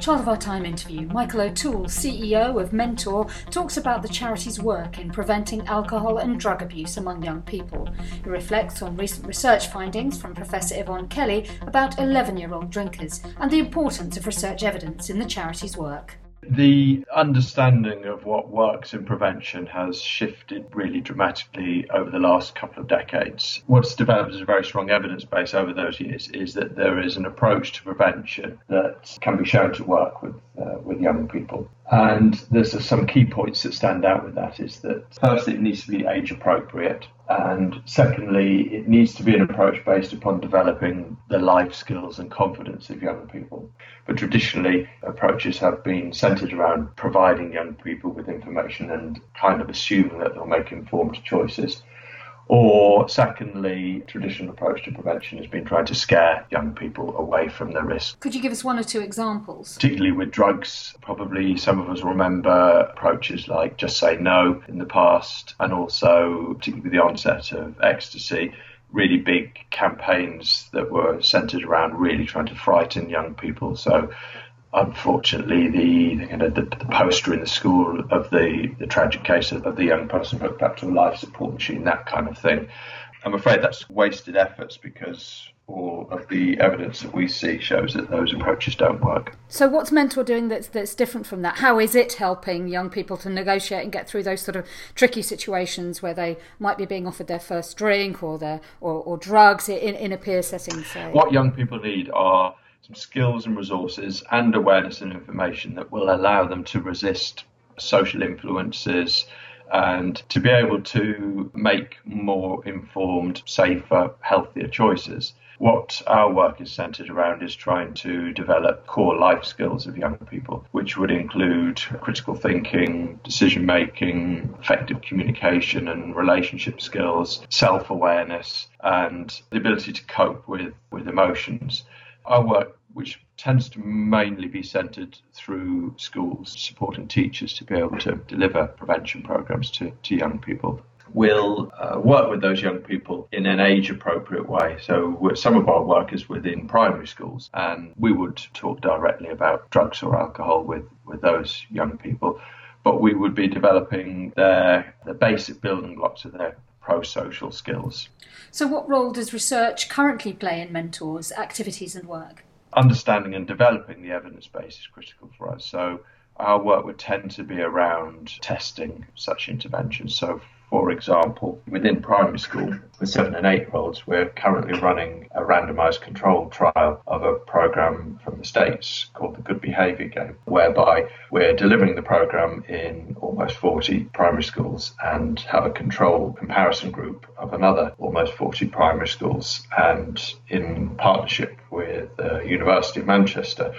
Child of Our Time interview. Michael O'Toole, CEO of Mentor, talks about the charity's work in preventing alcohol and drug abuse among young people. He reflects on recent research findings from Professor Yvonne Kelly about 11 year old drinkers and the importance of research evidence in the charity's work. The understanding of what works in prevention has shifted really dramatically over the last couple of decades. What's developed as a very strong evidence base over those years is that there is an approach to prevention that can be shown to work with uh, with young people. And there's some key points that stand out with that is that firstly, it needs to be age appropriate. And secondly, it needs to be an approach based upon developing the life skills and confidence of young people. But traditionally, approaches have been centered around providing young people with information and kind of assuming that they'll make informed choices. Or, secondly, traditional approach to prevention has been trying to scare young people away from the risk. Could you give us one or two examples? Particularly with drugs, probably some of us remember approaches like just say no in the past, and also, particularly with the onset of ecstasy, really big campaigns that were centered around really trying to frighten young people. So unfortunately, the you know, the, the, poster in the school of the, the tragic case of, of the young person hooked up to a life support machine, that kind of thing. I'm afraid that's wasted efforts because all of the evidence that we see shows that those approaches don't work. So, what's Mentor doing that's that's different from that? How is it helping young people to negotiate and get through those sort of tricky situations where they might be being offered their first drink or their or, or drugs in, in a peer setting? Say, what young people need are some skills and resources and awareness and information that will allow them to resist social influences and to be able to make more informed, safer, healthier choices. What our work is centered around is trying to develop core life skills of young people, which would include critical thinking, decision making, effective communication and relationship skills, self awareness, and the ability to cope with, with emotions. Our work, which tends to mainly be centred through schools, supporting teachers to be able to deliver prevention programs to, to young people, will uh, work with those young people in an age appropriate way. So, some of our work is within primary schools, and we would talk directly about drugs or alcohol with, with those young people. But we would be developing their the basic building blocks of their pro social skills. So, what role does research currently play in mentors' activities and work? Understanding and developing the evidence base is critical for us. So, our work would tend to be around testing such interventions. So, for example, within primary school, with seven and eight year olds, we're currently running a randomized controlled trial of a program from the States called the Good Behavior Game, whereby we're delivering the program in almost 40 primary schools and have a control comparison group of another almost 40 primary schools. And in partnership with the University of Manchester,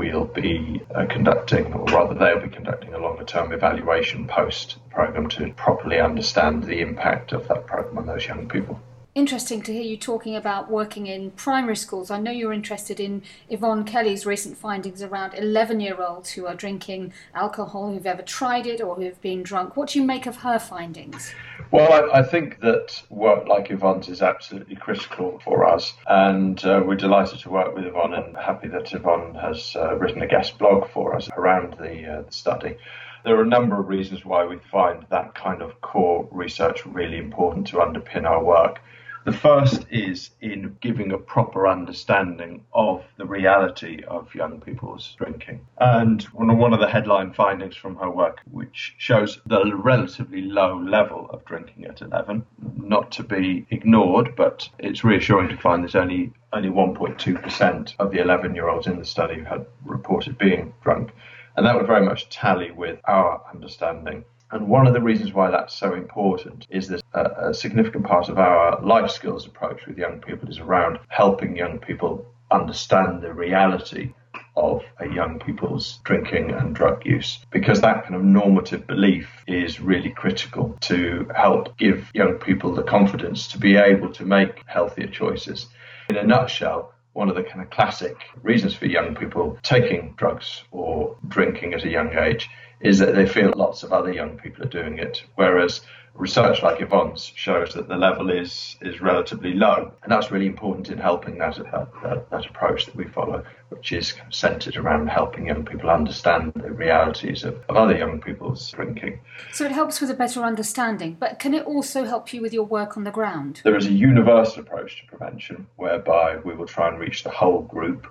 we'll be uh, conducting, or rather, they'll be conducting a longer term evaluation post program to properly understand the impact of that program on those young people interesting to hear you talking about working in primary schools. I know you're interested in Yvonne Kelly's recent findings around 11 year olds who are drinking alcohol, who've ever tried it or who've been drunk. What do you make of her findings? Well, I, I think that work like Yvonne's is absolutely critical for us, and uh, we're delighted to work with Yvonne and happy that Yvonne has uh, written a guest blog for us around the, uh, the study. There are a number of reasons why we find that kind of core research really important to underpin our work. The first is in giving a proper understanding of the reality of young people's drinking. And one of the headline findings from her work, which shows the relatively low level of drinking at 11, not to be ignored, but it's reassuring to find there's only only 1.2% of the 11 year olds in the study had reported being drunk. And that would very much tally with our understanding and one of the reasons why that's so important is that a, uh, a, significant part of our life skills approach with young people is around helping young people understand the reality of a young people's drinking and drug use because that kind of normative belief is really critical to help give young people the confidence to be able to make healthier choices. In a nutshell, one of the kind of classic reasons for young people taking drugs or drinking at a young age is that they feel lots of other young people are doing it. Whereas research like Yvonne's shows that the level is is relatively low, and that's really important in helping that that, that approach that we follow, which is centred around helping young people understand the realities of, of other young people's drinking. So it helps with a better understanding, but can it also help you with your work on the ground? There is a universal approach to prevention whereby we will try and reach the whole group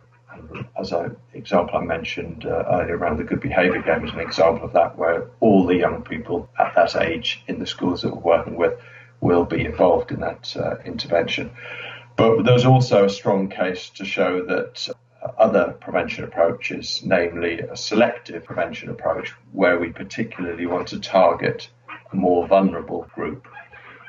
as an example I mentioned uh, earlier around the good behaviour game is an example of that, where all the young people at that age in the schools that we're working with will be involved in that uh, intervention. But there's also a strong case to show that other prevention approaches, namely a selective prevention approach, where we particularly want to target a more vulnerable group,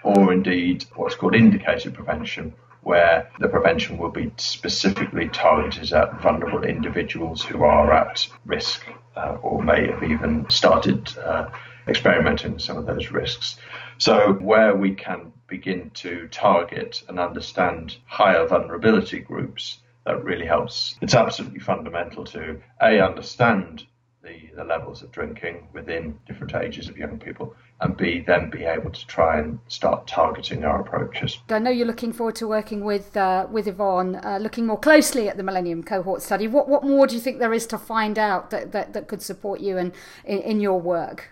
or indeed what's called indicated prevention, where the prevention will be specifically targeted at vulnerable individuals who are at risk uh, or may have even started uh, experimenting with some of those risks. So, where we can begin to target and understand higher vulnerability groups, that really helps. It's absolutely fundamental to A, understand the, the levels of drinking within different ages of young people, and B, then be able to try and start targeting our approaches. I know you're looking forward to working with uh, with Yvonne, uh, looking more closely at the Millennium Cohort Study. What what more do you think there is to find out that, that, that could support you in, in, in your work?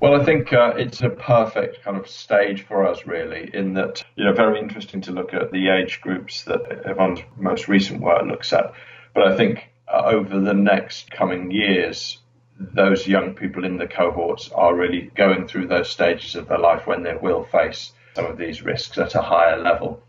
Well, I think uh, it's a perfect kind of stage for us, really, in that, you know, very interesting to look at the age groups that Yvonne's most recent work looks at. But I think uh, over the next coming years, those young people in the cohorts are really going through those stages of their life when they will face some of these risks at a higher level.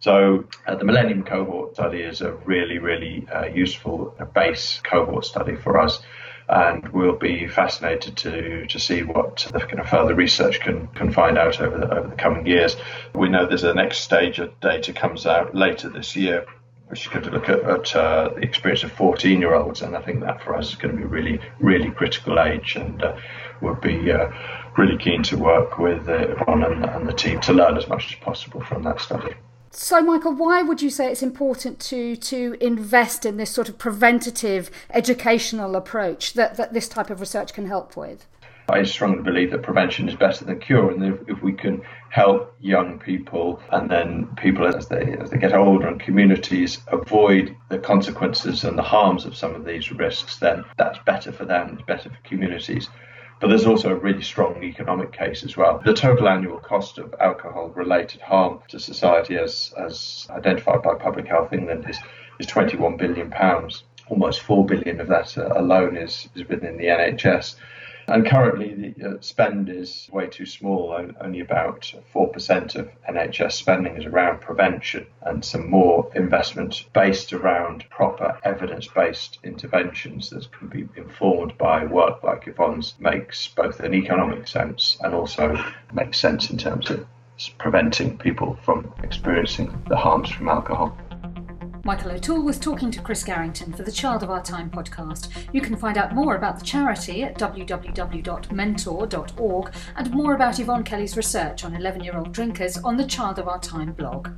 So uh, the Millennium Cohort Study is a really, really uh, useful base cohort study for us. And we'll be fascinated to, to see what the kind of further research can, can find out over the, over the coming years. We know there's a next stage of data comes out later this year which is going to look at, at uh, the experience of 14 year olds. And I think that for us is going to be really, really critical age. And uh, we'll be uh, really keen to work with uh, Yvonne and, and the team to learn as much as possible from that study. So, Michael, why would you say it's important to to invest in this sort of preventative educational approach that, that this type of research can help with? I strongly believe that prevention is better than cure, and if, if, we can help young people and then people as they as they get older and communities avoid the consequences and the harms of some of these risks, then that's better for them, it's better for communities. But there's also a really strong economic case as well. The total annual cost of alcohol related harm to society, as, as identified by Public Health England, is, is 21 billion pounds. Almost 4 billion of that uh, alone is, is within the NHS. And currently, the uh, spend is way too small. Only about 4% of NHS spending is around prevention, and some more investment based around proper evidence based interventions that can be informed by work like Yvonne's makes both an economic sense and also makes sense in terms of preventing people from experiencing the harms from alcohol. Michael O'Toole was talking to Chris Garrington for the Child of Our Time podcast. You can find out more about the charity at www.mentor.org and more about Yvonne Kelly's research on 11 year old drinkers on the Child of Our Time blog.